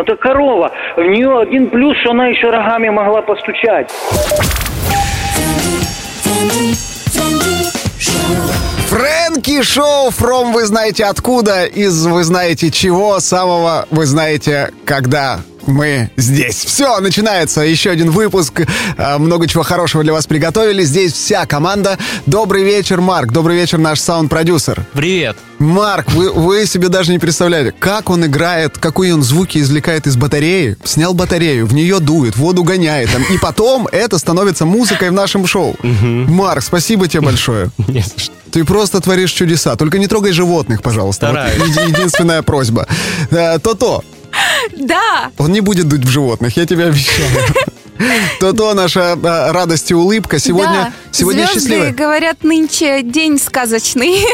Это корова. В нее один плюс, что она еще рогами могла постучать. Фрэнки Шоу from вы знаете откуда, из вы знаете чего, самого вы знаете когда мы здесь. Все, начинается еще один выпуск. А, много чего хорошего для вас приготовили. Здесь вся команда. Добрый вечер, Марк. Добрый вечер, наш саунд-продюсер. Привет. Марк, вы, вы себе даже не представляете, как он играет, какие он звуки извлекает из батареи. Снял батарею, в нее дует, воду гоняет. Там, и потом это становится музыкой в нашем шоу. Марк, спасибо тебе большое. Не за что. Ты просто творишь чудеса. Только не трогай животных, пожалуйста. Вот Стараюсь. единственная просьба. Э, То-то, Да, он не будет дуть в животных, я тебе обещаю. То-то наша э, радость и улыбка. Сегодня, да. сегодня Звезды, говорят, нынче день сказочный.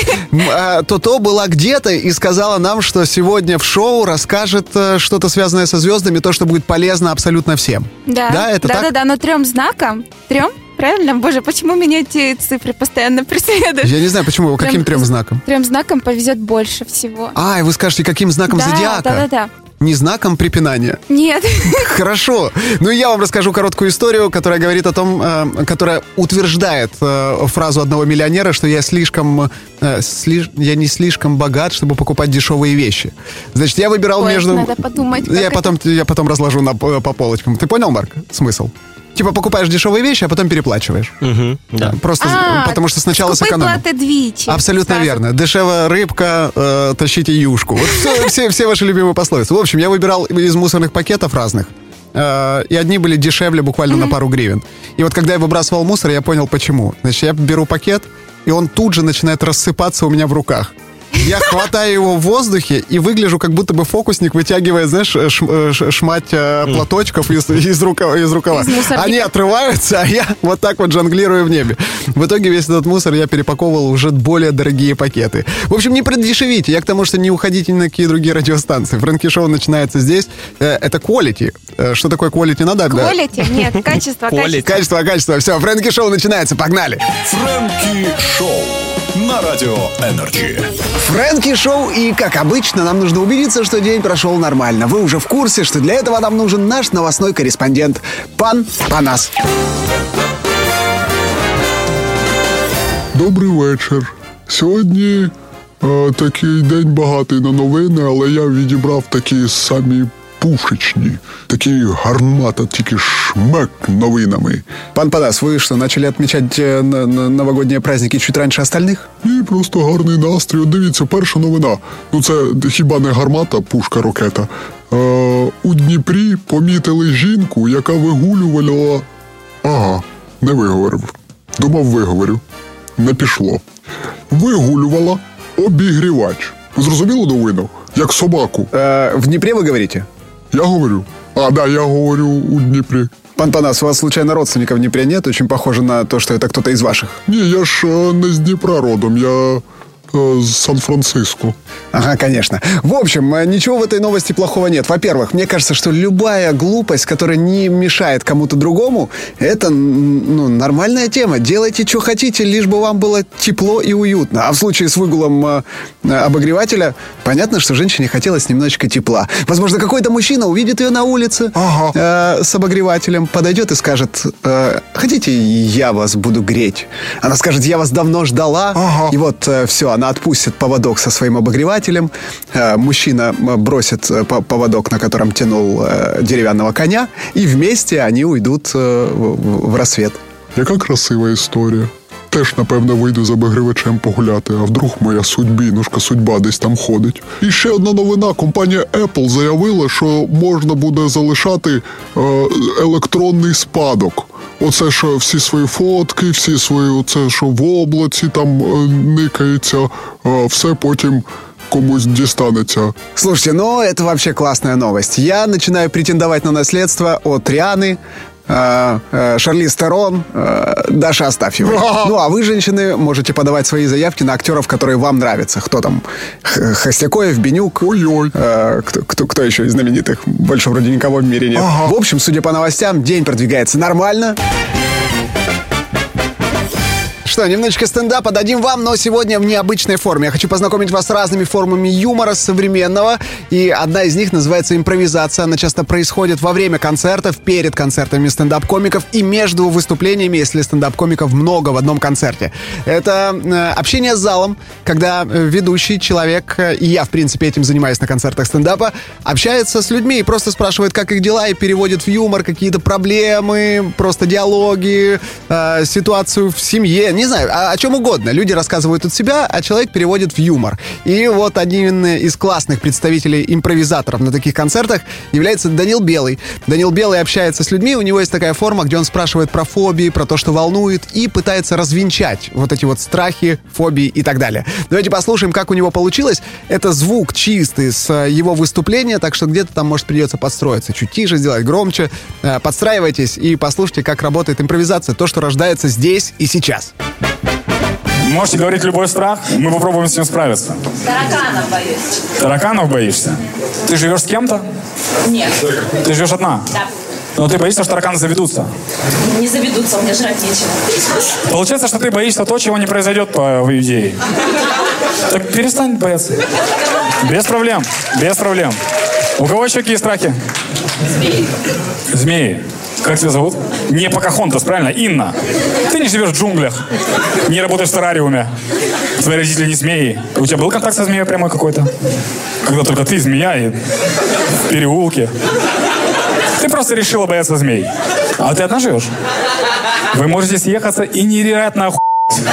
А, То-то была где-то и сказала нам, что сегодня в шоу расскажет э, что-то связанное со звездами, то, что будет полезно абсолютно всем. Да, Да, это да, так? да, да, но трем знаком. Трем? Правильно? Боже, почему меня эти цифры постоянно преследуют? Я не знаю, почему, каким трем знаком? Трем знаком повезет больше всего. А, и вы скажете, каким знаком да, зодиака? да, да, да. Не знаком препинания. Нет. Хорошо. Ну, я вам расскажу короткую историю, которая говорит о том, э, которая утверждает э, фразу одного миллионера, что я слишком, э, слиш- я не слишком богат, чтобы покупать дешевые вещи. Значит, я выбирал Ой, между... надо подумать, Я это. потом, я потом разложу на, по по полочкам. Ты понял, Марк, смысл? Типа покупаешь дешевые вещи, а потом переплачиваешь. Мгм, да. Просто А, потому что сначала платы двічі. Абсолютно Сразу. верно. Дешевая рыбка, э, тащите юшку. Вот все, все, все ваши любимые пословицы. В общем, я выбирал из мусорных пакетов разных. Э, и одни были дешевле буквально на пару гривен. И вот когда я выбрасывал мусор, я понял почему. Значит, я беру пакет, и он тут же начинает рассыпаться у меня в руках. Я хватаю его в воздухе и выгляжу, как будто бы фокусник вытягивает, знаешь, э, э, ш- шмать э, платочков из, из, рукава, из рукава. Из мусорника. Они отрываются, а я вот так вот жонглирую в небе. В итоге весь этот мусор я перепаковывал в уже более дорогие пакеты. В общем, не продешевите. Я к тому, что не уходите ни на какие другие радиостанции. Фрэнки Шоу начинается здесь. Э, Это quality. Что такое quality? Надо да? Quality? Нет, качество, Quality. качество. Качество, качество. Все, Фрэнки Шоу начинается. Погнали. Фрэнки Шоу на Радио Энерджи. Фрэнки Шоу, и, как обычно, нам нужно убедиться, что день прошел нормально. Вы уже в курсе, что для этого нам нужен наш новостной корреспондент, пан Панас. Добрий вечір. Сьогодні е, такий день багатий на новини, але я відібрав такі самі пушечні, такі гармата, тільки шмек новинами. Пан Панас, вы что, начали отмечать э, на- на- новогодние праздники чуть раньше остальных? І просто гарний настрій. От дивіться, перша новина. Ну це хіба не гармата, пушка ракета. Е, у Дніпрі помітили жінку, яка вигулювала. Ага, не виговорив. Думав, виговорю. Не пішло. Вигулювала обігрівач. Зрозуміло новину? Як собаку. Э, в Днепре вы говорите? Я говорю. А, да, я говорю у Дніпрі. Пан Панас, у вас случайно родственников в Днепре нет? Очень похоже на то, что это кто-то из ваших. Ні, я ж е, не з Дніпра родом, я з Сан-Франциско. Ага, конечно. В общем, э, ничего в этой новости плохого нет. Во-первых, мне кажется, что любая глупость, которая не мешает кому-то другому, это ну, нормальная тема. Делайте, что хотите, лишь бы вам было тепло и уютно. А в случае с выгулом э, э, обогревателя, понятно, что женщине хотелось немножечко тепла. Возможно, какой-то мужчина увидит ее на улице Ага. э, с обогревателем, подойдет и скажет, э, хотите, я вас буду греть? Она скажет, я вас давно ждала. Ага. И вот все, она отпустит поводок со своим обогревателем. Э, Мужчина м, бросит э, по- поводок, на котором тянул э, деревянного коня, и вместе они уйдут э, в в- в рассвет. Яка красива історія. Теж, напевно, вийду з обігрівачем погуляти, а вдруг моя судьбінушка, судьба десь там ходить. І ще одна новина. Компанія Apple заявила, що можна буде залишати е, електронний спадок. Оце що всі свої фотки, всі свої, оце що в облаці там е, никається, е, все потім комусь дістанеться. Слушайте, ну это вообще классная новость. Я начинаю претендовать на наследство от Рианы, э, э, Шарлиз Терон, э, Даша Астафьевой. Ну, а вы, женщины, можете подавать свои заявки на актеров, которые вам нравятся. Кто там? Хостякоев, Бенюк. Ой-ой. Кто, кто, кто еще из знаменитых? Больше вроде никого в мире нет. Ага. В общем, судя по новостям, день продвигается нормально. Что, немножечко стендапа дадим вам, но сегодня в необычной форме. Я хочу познакомить вас с разными формами юмора современного. И одна из них называется импровизация. Она часто происходит во время концертов, перед концертами стендап-комиков и между выступлениями, если стендап-комиков много в одном концерте. Это э, общение с залом, когда э, ведущий человек, э, и я, в принципе, этим занимаюсь на концертах стендапа, общается с людьми и просто спрашивает, как их дела, и переводит в юмор какие-то проблемы, просто диалоги, ситуацию в семье, не знаю, о, о чем угодно. Люди рассказывают от себя, а человек переводит в юмор. И вот один из классных представителей импровизаторов на таких концертах является Данил Белый. Данил Белый общается с людьми, у него есть такая форма, где он спрашивает про фобии, про то, что волнует, и пытается развенчать вот эти вот страхи, фобии и так далее. Давайте послушаем, как у него получилось. Это звук чистый с э, его выступления, так что где-то там, может, придется подстроиться. Чуть тише сделать, громче. Э, Подстраивайтесь и послушайте, как работает импровизация. То, что рождается здесь и сейчас. Можете говорить любой страх, мы попробуем с ним справиться. Тараканов боюсь. Тараканов боишься? Ты живешь с кем-то? Нет. Ты живешь одна? Да. Но ты боишься, что тараканы заведутся. Не заведутся, меня жрать нечего. Получается, что ты боишься то, чего не произойдет по в идее. Так перестань бояться. Без проблем, без проблем. У кого еще какие страхи? Змеи. Змеи. Как тебя зовут? Не Покахонтас, правильно? Инна. Ты не живешь в джунглях. Не работаешь в террариуме. Твои родители не змеи. У тебя был контакт со змеей прямой какой-то? Когда только ты змея и в переулке. Ты просто решила бояться змей. А ты одна живешь? Вы можете съехаться и невероятно охуеть.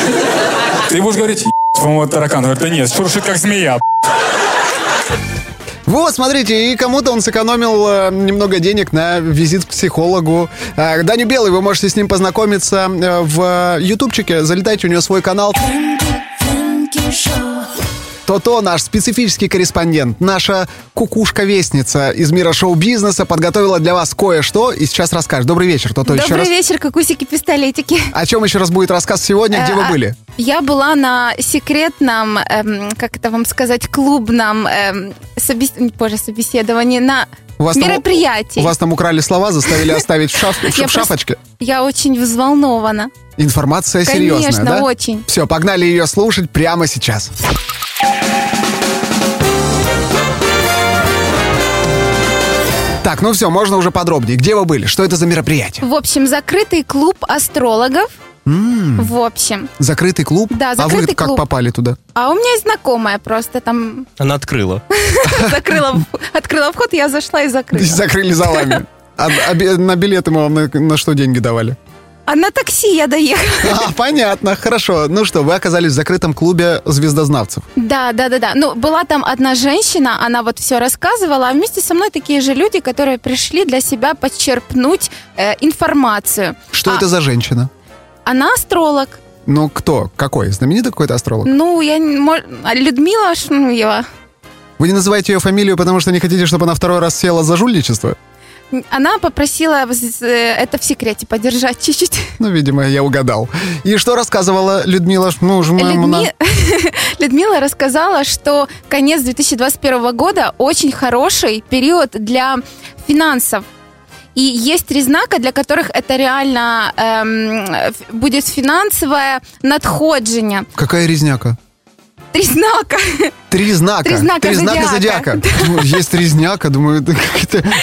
Ты будешь говорить, «Ебать, по-моему, таракан. Говорит, да нет, шуршит как змея. Вот, смотрите, и кому-то он сэкономил э, немного денег на визит к психологу. Э, Даню Белый, вы можете с ним познакомиться э, в ютубчике. Залетайте, у него свой канал. То-то наш специфический корреспондент, наша кукушка-вестница из мира шоу-бизнеса подготовила для вас кое-что и сейчас расскажет. Добрый вечер, То-то еще Добрый раз. вечер, кукусики-пистолетики. О чем еще раз будет рассказ сегодня, где вы Э, а, были? Я была на секретном, эм, как это вам сказать, клубном эм, собес- боже, собеседовании, на У вас там- мероприятии. У вас там украли слова, заставили оставить в, шаф- в шапочке? Я очень взволнована. Информация серьезная, Конечно, да? очень. Все, погнали ее слушать прямо сейчас. Так, ну все, можно уже подробнее. Где вы были? Что это за мероприятие? В общем, закрытый клуб астрологов. В общем. Закрытый клуб? Да, А вы закрытый как клуб. попали туда? А у меня есть знакомая просто там Она открыла. закрыла, открыла вход, я зашла и закрыла. Закрыли за вами. А, а на билеты мы вам на, на что деньги давали? А на такси я доехала. А, понятно, хорошо. Ну что, вы оказались в закрытом клубе звездознавцев. Да, да, да, да. Ну, была там одна женщина, она вот все рассказывала, а вместе со мной такие же люди, которые пришли для себя подчерпнуть э, информацию. Что А это за женщина? Она астролог. Ну, кто? Какой? Знаменитый какой-то астролог? Ну, я а Людмила Шнуева. Вы не называете ее фамилию, потому что не хотите, чтобы она второй раз села за жульничество? Она попросила э, это в секрете подержать чуть-чуть. Ну, видимо, я угадал. И что рассказывала Людмила? Ну, уж мы- Людми- Людмила рассказала, что конец 2021 года очень хороший период для финансов. И есть три знака, для которых это реально эм, будет финансовое надходження. Какая резняка? Три знака. Три знака. Три знака зодиака. зодиака. Думаю, Есть резняка. Думаю, это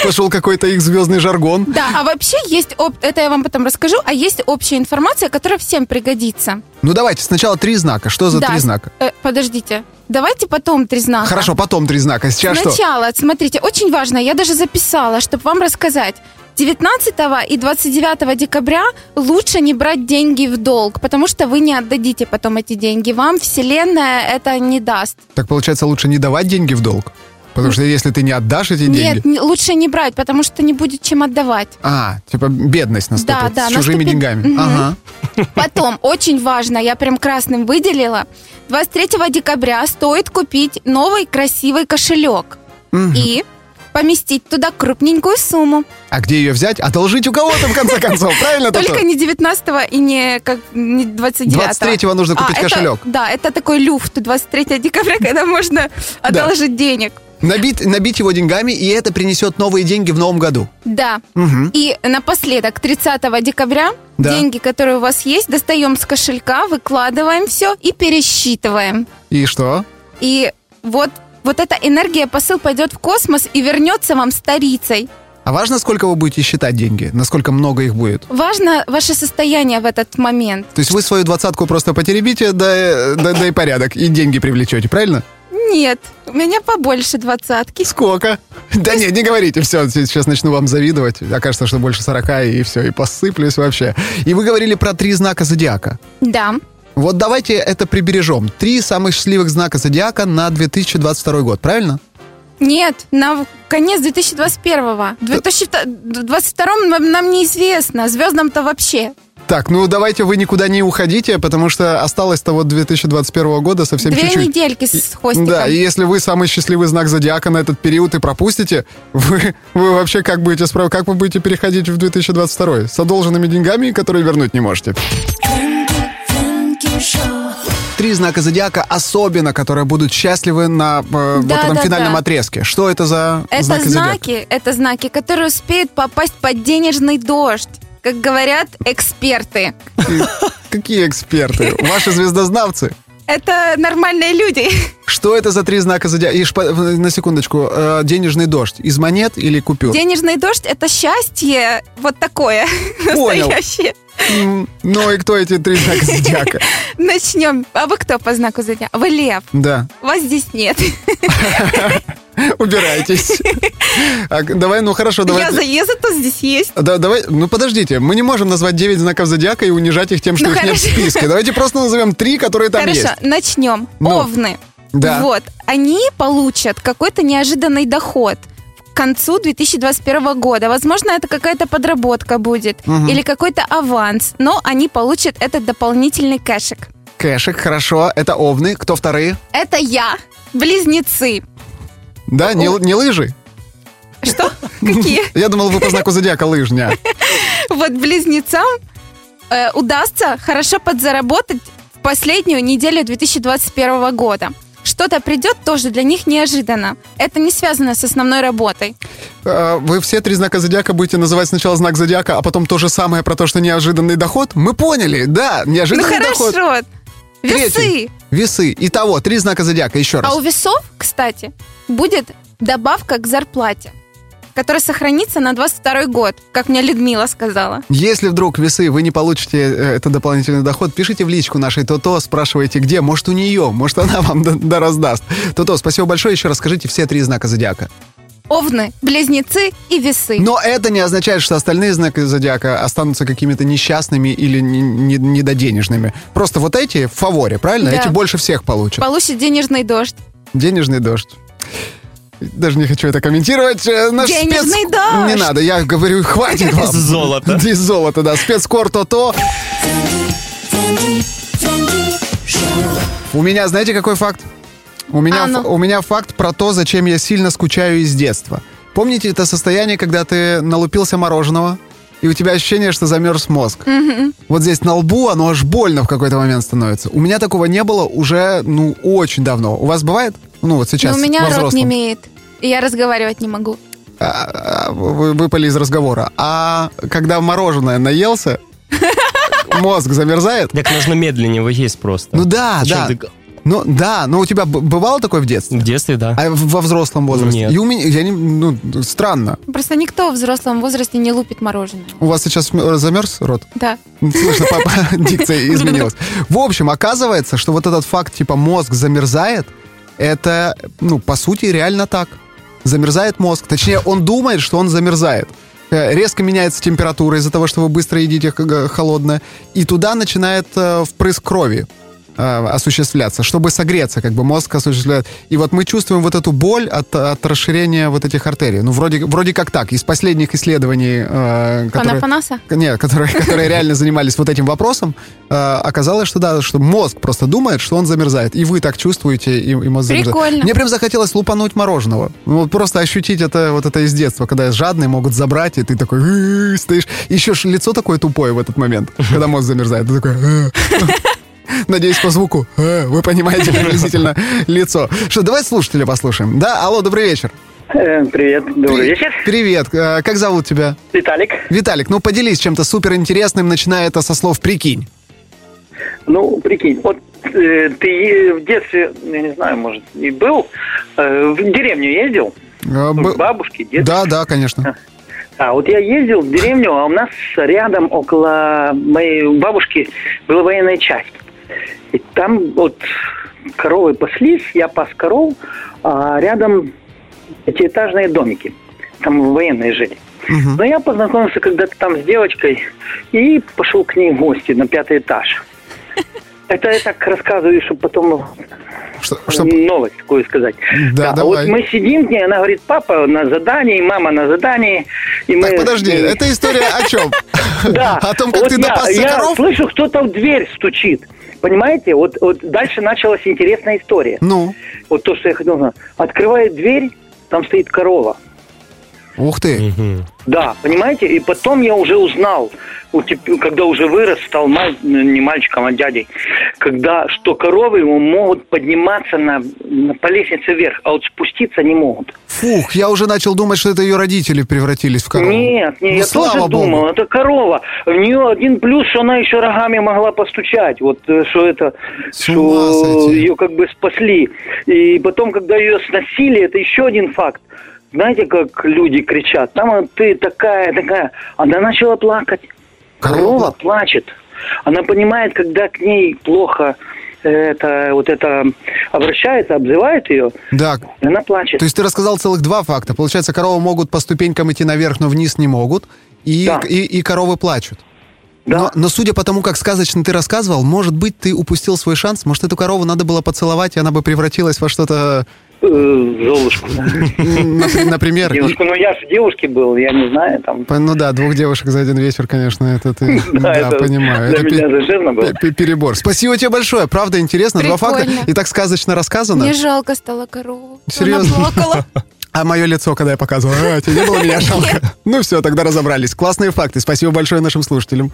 пошел какой-то их звездный жаргон. Да, а вообще есть, об- это я вам потом расскажу, а есть общая информация, которая всем пригодится. Ну, давайте сначала три знака. Что за Да, три знака? э, подождите, давайте потом три знака. Хорошо, потом три знака. Сейчас что? Сначала, смотрите, очень важно, я даже записала, чтобы вам рассказать. 19 и 29 декабря лучше не брать деньги в долг, потому что вы не отдадите потом эти деньги. Вам Вселенная это не даст. Так получается, лучше не давать деньги в долг? Потому что если ты не отдашь эти деньги... Нет, не- лучше не брать, потому что не будет чем отдавать. А, типа бедность наступит да, с чужими наступит- деньгами. Мгм. Ага. Потом, очень важно, я прям красным выделила, 23 декабря стоит купить новый красивый кошелек и поместить туда крупненькую сумму. А где ее взять? Одолжить у кого-то, в конце концов. Правильно, Только не 19 и не, как, не 29 23-го нужно купить это- кошелек. да, это такой люфт 23 декабря, когда можно одолжить денег. Набить, набить его деньгами, и это принесет новые деньги в новом году. Да. И напоследок, 30 декабря, Да. деньги, которые у вас есть, достаем с кошелька, выкладываем все и пересчитываем. И что? И вот, вот эта энергия, посыл пойдет в космос и вернется вам старицей. А важно, сколько вы будете считать деньги? Насколько много их будет? Важно ваше состояние в этот момент. То есть вы свою двадцатку просто потеребите, да, да, да и порядок, и деньги привлечете, правильно? Нет, у меня побольше двадцатки. Сколько? Да нет, не говорите, все, сейчас начну вам завидовать. Окажется, что больше 40, и все, и посыплюсь вообще. И вы говорили про три знака зодиака. Да. Вот давайте это прибережем. Три самых счастливых знака зодиака на 2022 год, правильно? Нет, на конец 2021-го. В 2022 нам, нам неизвестно, звездам-то вообще. Так, ну давайте вы никуда не уходите, потому что осталось-то вот 2021 года совсем Две чуть-чуть. недельки с хвостиком. Да, и если вы самый счастливый знак зодиака на этот период и пропустите, вы, вы вообще как будете справ... как вы будете переходить в 2022? С одолженными деньгами, которые вернуть не можете. Три знака зодиака особенно, которые будут счастливы на э, вот Да, этом да, финальном да. отрезке. Что это за Это знаки знаки, зодиака? это знаки, которые успеют попасть под денежный дождь. Как говорят эксперты. Какие эксперты? Ваши звездознавцы? Это нормальные люди. Что это за три знака зодиака? И шпа- на секундочку, э, денежный дождь из монет или купюр? Денежный дождь это счастье вот такое. Понял. Настоящее. Ну и кто эти три знака зодиака? Начнем. А вы кто по знаку зодиака? Вы лев. Да, Вас здесь нет. убирайтесь. А, Давай, ну хорошо, давай. Я заезда то здесь есть. Да, давай, ну подождите, мы не можем назвать 9 знаков зодиака и унижать их тем, что Ну, их нет в хорошо. списке. Давайте просто назовем три, которые там Хорошо, есть. начнем. Ну. Овны. Да. Вот. Они получат какой-то неожиданный доход к концу 2021 года. Возможно, это какая-то подработка будет или какой-то аванс, но они получат этот дополнительный кэшек. Кэшек, хорошо, это овны. Кто вторые? Это я, близнецы. Да, не, не лыжи? Что? Какие? Я думал, вы по знаку зодиака лыжня. Вот близнецам э, удастся хорошо подзаработать в последнюю неделю 2021 года. Что-то придет тоже для них неожиданно. Это не связано с основной работой. А, Вы все три знака зодиака будете называть сначала знак зодиака, а потом то же самое про то, что неожиданный доход? Мы поняли, да, Ну неожиданный доход. хорошо. Весы. Третий. Весы. Итого, три знака зодиака, еще раз. А у весов, кстати, будет добавка к зарплате, которая сохранится на 22 год, как мне Людмила сказала. Если вдруг весы вы не получите э, этот дополнительный доход, пишите в личку нашей То-То, спрашивайте, где, может у нее, может она вам да, да раздаст. То-То, спасибо большое, еще раз скажите все три знака зодиака. Овны, близнецы и весы. Но это не означает, что остальные знаки зодиака останутся какими-то несчастными или не- не- недоденежными. Просто вот эти в фаворе, правильно? Да. Эти больше всех получат. Получит денежный дождь. Денежный дождь. Даже не хочу это комментировать. Э, Наш Денежный спец- дождь. Не надо, я говорю, хватит вам. Из золота. Из золота, да. Спецкор то-то. У меня, знаете, какой факт? У меня, А, ну. у меня факт про то, зачем я сильно скучаю из детства. Помните это состояние, когда ты налупился мороженого, и у тебя ощущение, что замерз мозг? Вот здесь на лбу оно аж больно в какой-то момент становится. У меня такого не было уже, ну, очень давно. У вас бывает? Ну, вот сейчас, Но у меня рот не имеет. И я разговаривать не могу. А, а, вы выпали из разговора. А когда мороженое наелся, мозг замерзает? Так нужно медленнее его есть просто. Ну да, да. ты- Ну да, но у тебя бывало такое в детстве? В детстве, да. А во взрослом возрасте? Нет. И у меня, я не, ну, странно. Просто никто в взрослом возрасте не лупит мороженое. У вас сейчас м- замерз рот? Да. Слышно, папа, дикция изменилась. В общем, оказывается, что вот этот факт, типа, мозг замерзает, это, ну, по сути, реально так. Замерзает мозг. Точнее, он думает, что он замерзает. Э, Резко меняется температура из-за того, что вы быстро едите холодное. И туда начинает э, впрыск крови э, осуществляться, чтобы согреться, как бы мозг осуществляет. И вот мы чувствуем вот эту боль от, от расширения вот этих артерий. Ну, вроде, вроде как так. Из последних исследований, э, которые... Панапанаса? Нет, которые, которые реально занимались вот этим вопросом, э, оказалось, что да, что мозг просто думает, что он замерзает, и вы так чувствуете, и, и мозг замерзает. Прикольно. Мне прям захотелось лупануть мороженого. Ну, вот просто ощутить это вот это из детства, когда жадные могут забрать, и ты такой стоишь. Еще лицо такое тупое в этот момент, когда мозг замерзает. Ты такой. Надеюсь, по звуку. э, Вы понимаете приблизительно лицо. Что, давай слушателя послушаем. Да, алло, добрый вечер. Э, Привет, добрый вечер. Привет. Э, Как зовут тебя? Виталик. Виталик, ну поделись чем-то суперинтересным, начиная это со слов «прикинь». Ну, прикинь, вот э, ты в детстве, я не знаю, может, и был, э, в деревню ездил? Ну, б- к бабушке. Да, да, конечно. А вот я ездил в деревню, а у нас рядом около моей бабушки была военная часть. И там вот коровы паслись, я пас коров, а рядом пятиэтажные домики. Там военные жили. Но я познакомился когда-то там с девочкой и пошел к ней в гости на пятый этаж. Это я так рассказываю, чтобы потом Что, чтоб- новость такую сказать. Да, а давай. вот мы сидим к ней, она говорит, папа на задании, мама на задании. И мы... Так, подожди, э, это история о чем? Да. О том, как ты я, допасся я коров? слышу, кто-то в дверь стучит. Понимаете? Вот, вот дальше началась интересная история. Ну, Вот то, что я хотел знать. Открывает дверь, там стоит корова. Ух ты. Да, понимаете? И потом я уже узнал, когда уже вырос, стал маль- не мальчиком, а дядей, когда что коровы могут подниматься на, на- по лестнице вверх, а вот спуститься не могут. Фух, я уже начал думать, что это ее родители превратились в корову. Нет, нет, Ну, я тоже богу. думал, это корова. В нее один плюс, что она еще рогами могла постучать. Вот э, что это, что сойти. ее как бы спасли. И потом, когда ее сносили, это еще один факт. Знаете, как люди кричат, там ты такая, такая. Она начала плакать. Корова плачет. Она понимает, когда к ней плохо э, это вот это обращается, обзывает ее, Да. и она плачет. То есть ты рассказал целых два факта. Получается, коровы могут по ступенькам идти наверх, но вниз не могут. И, Да. и, и коровы плачут. Да. Но, но судя по тому, как сказочно ты рассказывал, может быть, ты упустил свой шанс. Может, эту корову надо было поцеловать, и она бы превратилась во что-то, Золушку. напри- например... Девушку, ну я же девушки был, я не знаю, там. Ну да, двух девушек за один вечер, конечно, это ты... Да, это понимаю. Для Это меня пе- зажирно было. пе- перебор. Спасибо тебе большое. Правда интересно. Два факта. И так сказочно рассказано. Мне жалко стало корову. Серьезно? А мое лицо, когда я показывал, а, тебе не было меня жалко. Ну все, тогда разобрались. Классные факты. Спасибо большое нашим слушателям.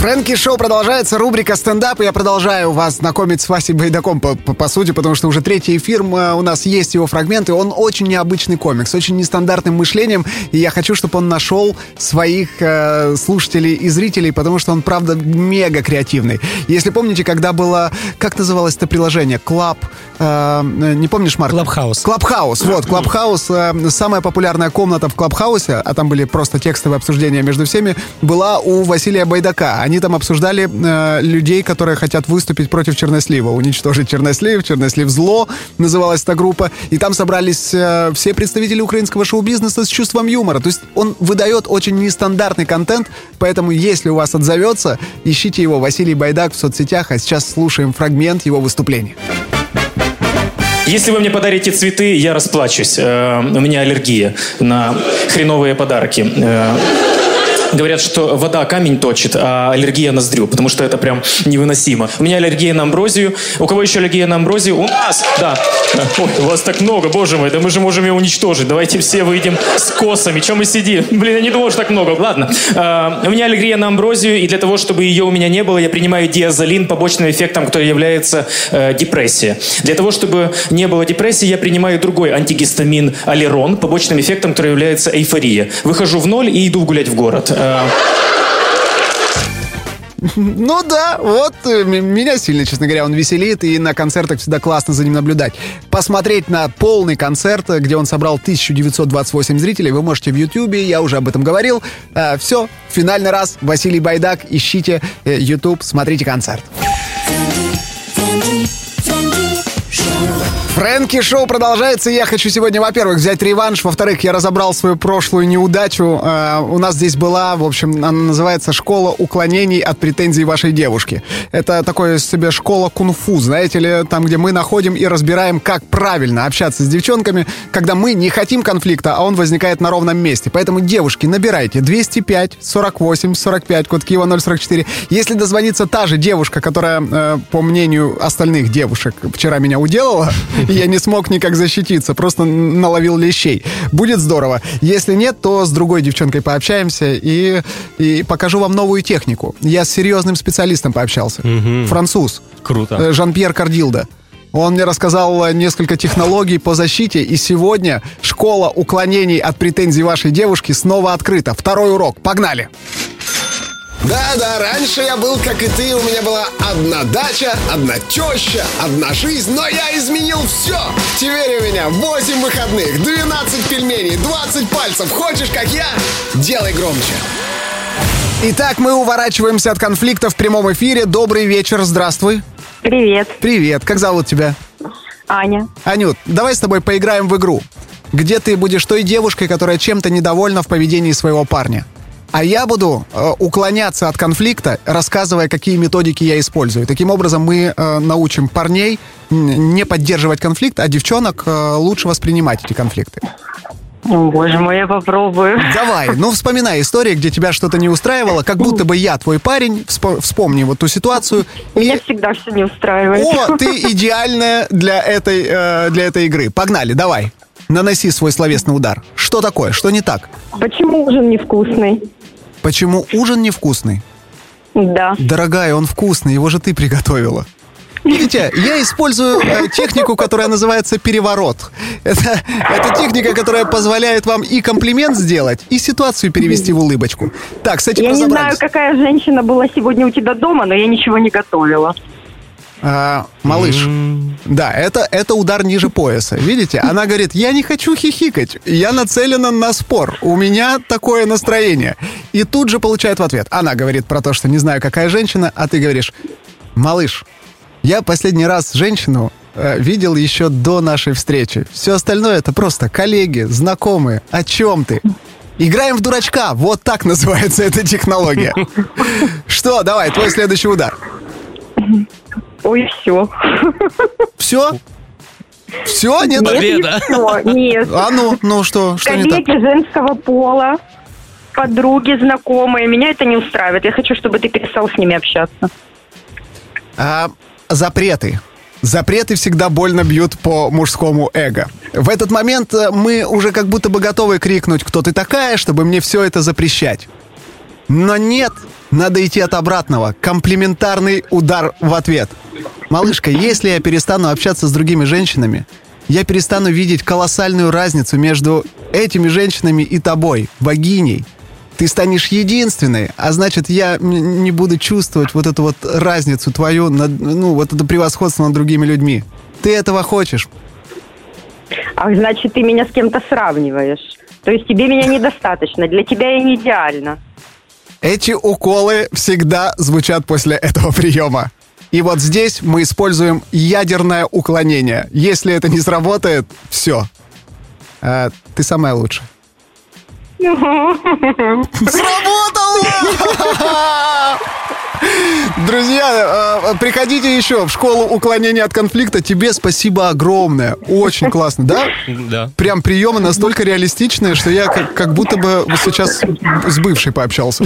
Фрэнки Шоу продолжается, рубрика стендап, и я продолжаю вас знакомить с Васей Байдаком, по, по- по сути, потому что уже третий эфир, м, у нас есть его фрагменты, он очень необычный комик, с очень нестандартным мышлением, и я хочу, чтобы он нашел своих э, слушателей и зрителей, потому что он, правда, мега креативный. Если помните, когда было, как называлось это приложение, Клаб, э, не помнишь, Марк? Клабхаус. Клабхаус, вот, Клабхаус, э, самая популярная комната в Клабхаусе, а там были просто текстовые обсуждения между всеми, была у Василия Байдака. Они там обсуждали э, людей, которые хотят выступить против Чернослива, уничтожить Чернослив, Чернослив зло, называлась эта группа, и там собрались э, все представители украинского шоу-бизнеса с чувством юмора. То есть он выдает очень нестандартный контент, поэтому если у вас отзовется, ищите его, Василий Байдак в соцсетях, а сейчас слушаем фрагмент его выступления. Если вы мне подарите цветы, я расплачусь. Э, у меня аллергия на хреновые подарки. Э, Говорят, что вода камень точит, а аллергия ноздрю, потому что это прям невыносимо. У меня аллергия на амброзию. У кого еще аллергия на амброзию? У нас, да. Ой, у вас так много, боже мой, да мы же можем ее уничтожить. Давайте все выйдем с косами. Чем мы сидим? Блин, я не думал, что так много. Ладно. Э, У меня аллергия на амброзию, и для того, чтобы ее у меня не было, я принимаю диазолин побочным эффектом, который является э, депрессия. Для того, чтобы не было депрессии, я принимаю другой антигистамин алерон, побочным эффектом, который является эйфория. Выхожу в ноль и иду гулять в город. Э, Ну да, вот э, меня сильно, честно говоря, он веселит, и на концертах всегда классно за ним наблюдать. Посмотреть на полный концерт, э, где он собрал 1928 зрителей, вы можете в Ютубе, я уже об этом говорил. все, финальный раз, Василий Байдак, ищите э, Ютуб, смотрите концерт. Фрэнки Шоу продолжается. Я хочу сегодня, во-первых, взять реванш. Во-вторых, я разобрал свою прошлую неудачу. Э, у нас здесь была, в общем, она называется «Школа уклонений от претензий вашей девушки». Это такое себе школа кунг-фу, знаете ли, там, где мы находим и разбираем, как правильно общаться с девчонками, когда мы не хотим конфликта, а он возникает на ровном месте. Поэтому, девушки, набирайте 205 48 45, код Киева 044. Если дозвонится та же девушка, которая, э, по мнению остальных девушек, вчера меня уделала, Я не смог никак защититься, просто наловил лещей. Будет здорово. Если нет, то с другой девчонкой пообщаемся и, и покажу вам новую технику. Я с серьезным специалистом пообщался. Француз. Круто. Э, Жан-Пьер Кардилда. Он мне рассказал э, несколько технологий по защите, и сегодня школа уклонений от претензий вашей девушки снова открыта. Второй урок. Погнали! Да-да, раньше я был, как и ты, у меня была одна дача, одна теща, одна жизнь, но я изменил все. Теперь у меня 8 выходных, 12 пельменей, 20 пальцев. Хочешь, как я? Делай громче. Итак, мы уворачиваемся от конфликта в прямом эфире. Добрый вечер, здравствуй. Привет, Привет, как зовут тебя? Аня. Анют, давай с тобой поиграем в игру, где ты будешь той девушкой, которая чем-то недовольна в поведении своего парня. А я буду э, уклоняться от конфликта, рассказывая, какие методики я использую. Таким образом, мы э, научим парней не поддерживать конфликт, а девчонок э, лучше воспринимать эти конфликты. О, боже мой, я попробую. Давай, ну вспоминай истории, где тебя что-то не устраивало, как будто бы я твой парень, Вспо- вспомни вот ту ситуацию. Меня всегда все не устраивает. О, ты идеальная для этой, э, для этой игры. Погнали, давай. Наноси свой словесный удар. Что такое? Что не так? Почему ужин невкусный? Почему ужин невкусный? Да. Дорогая, он вкусный, его же ты приготовила. Видите, я использую э, технику, которая называется переворот. Это, это техника, которая позволяет вам и комплимент сделать, и ситуацию перевести в улыбочку. Так, с этим Я не знаю, какая женщина была сегодня у тебя дома, но я ничего не готовила. А, малыш, да, это, это удар ниже пояса. Видите, она говорит, я не хочу хихикать, я нацелена на спор, у меня такое настроение. И тут же получает в ответ. Она говорит про то, что не знаю, какая женщина, а ты говоришь, малыш, я последний раз женщину э, видел еще до нашей встречи. Все остальное это просто коллеги, знакомые. О чем ты? Играем в дурачка. Вот так называется эта технология. Что, давай, твой следующий удар. Ой, все. Все? Все? Нет? Победа. Нет. А ну, ну что, что не так? Коллеги женского пола, подруги, знакомые. Меня это не устраивает. Я хочу, чтобы ты перестал с ними общаться. А, запреты. Запреты всегда больно бьют по мужскому эго. В этот момент э, мы уже как будто бы готовы крикнуть, кто ты такая, чтобы мне все это запрещать. Но нет, надо идти от обратного. Комплиментарный удар в ответ. Малышка, если я перестану общаться с другими женщинами, я перестану видеть колоссальную разницу между этими женщинами и тобой, богиней. Ты станешь единственной, а значит, я не буду чувствовать вот эту вот разницу твою, над- ну, вот это превосходство над другими людьми. Ты этого хочешь? Ах, значит, ты меня с кем-то сравниваешь. То есть тебе меня недостаточно. Для тебя я не идеальна. Эти уколы всегда звучат после этого приема. И вот здесь мы используем ядерное уклонение. Если это не сработает, все. ты самая лучшая. Сработало! Друзья, э, приходите еще в школу уклонения от конфликта. Тебе спасибо огромное. Очень классно, да? Да. Прям приемы настолько реалистичные, что я как, как будто бы сейчас с бывшей пообщался.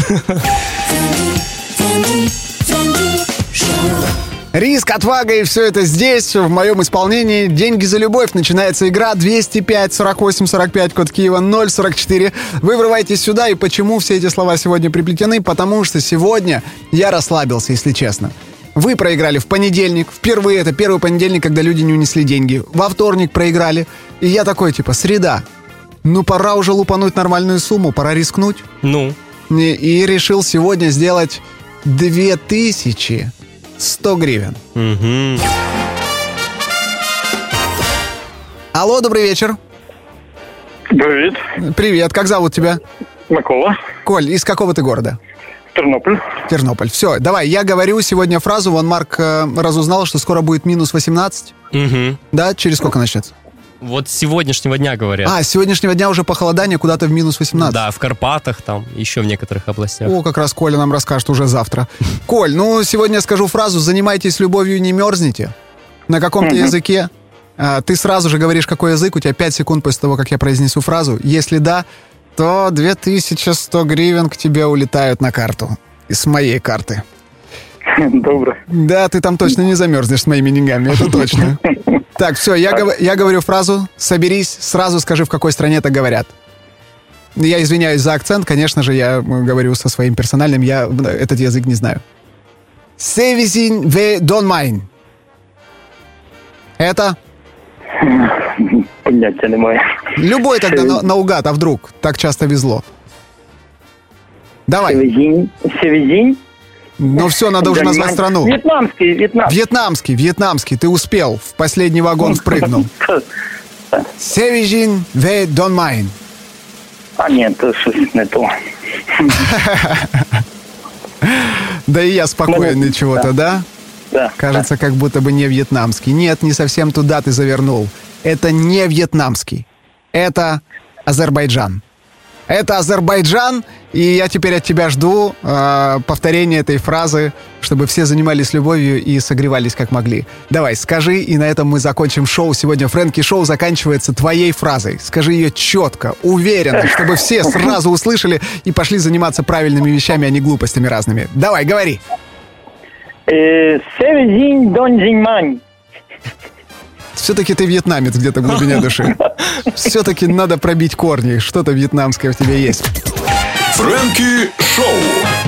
Риск, отвага и все это здесь, в моем исполнении. Деньги за любовь. Начинается игра 205 48 45, код Киева 044. Вы врываетесь сюда, и почему все эти слова сегодня приплетены? Потому что сегодня я расслабился, если честно. Вы проиграли в понедельник. Впервые это первый понедельник, когда люди не унесли деньги. Во вторник проиграли. И я такой, типа, среда. Ну, пора уже лупануть нормальную сумму, пора рискнуть. Ну, И, и решил сегодня сделать 2100 гривен. Мгм. Алло, добрый вечер. Привет. Привет, как зовут тебя? Микола. Коль, из какого ты города? Тернополь. Тернополь. Все, давай, я говорю сегодня фразу. Вон Марк э, разузнал, что скоро будет минус 18. Мгм. Да, через сколько начнется? Вот с сегодняшнего дня говорят. А, с сегодняшнего дня уже похолодание куда-то в минус 18. Да, в Карпатах, там, еще в некоторых областях. О, как раз Коля нам расскажет уже завтра. Коль, ну, сегодня я скажу фразу «Занимайтесь любовью, не мерзните». На каком-то языке. А, ты сразу же говоришь, какой язык, у тебя 5 секунд после того, как я произнесу фразу. Если да, то 2100 гривен к тебе улетают на карту. С моей карты. Доброе. Да, ты там точно не замерзнешь с моими деньгами, это точно. Так, все, я, гов- я говорю фразу «соберись», сразу скажи, в какой стране это говорят. Я извиняюсь за акцент, конечно же, я м, говорю со своим персональным, я м, этот язык не знаю. «Севизин ве донмайн». Это Поняття немає. любой тогда на- наугад, а вдруг так часто везло. Давай. Севезінь. Севезінь? Ну все, надо уже назвать страну. В'єтнамський, в'єтнам. Вьетнамский, вьетнамский, ты успел, в последний вагон впрыгнул. Севижин ве донмайн. А ні, то щось не то. Да и я спокойный чего-то, да? Да. Кажется, как будто бы не вьетнамский. Нет, не совсем туда ты завернул. Это не вьетнамский. Это Азербайджан. Это Азербайджан, и я теперь от тебя жду э, повторения этой фразы, чтобы все занимались любовью и согревались как могли. Давай, скажи, и на этом мы закончим шоу. Сегодня Фрэнки Шоу заканчивается твоей фразой. Скажи ее четко, уверенно, чтобы все сразу услышали и пошли заниматься правильными вещами, а не глупостями разными. Давай, говори. Е, Севезінь, донзіньмань. Все-таки ты вьетнамец где-то в глубине души. Все-таки надо пробить корни. Что-то вьетнамское в тебе есть. Фрэнки Шоу.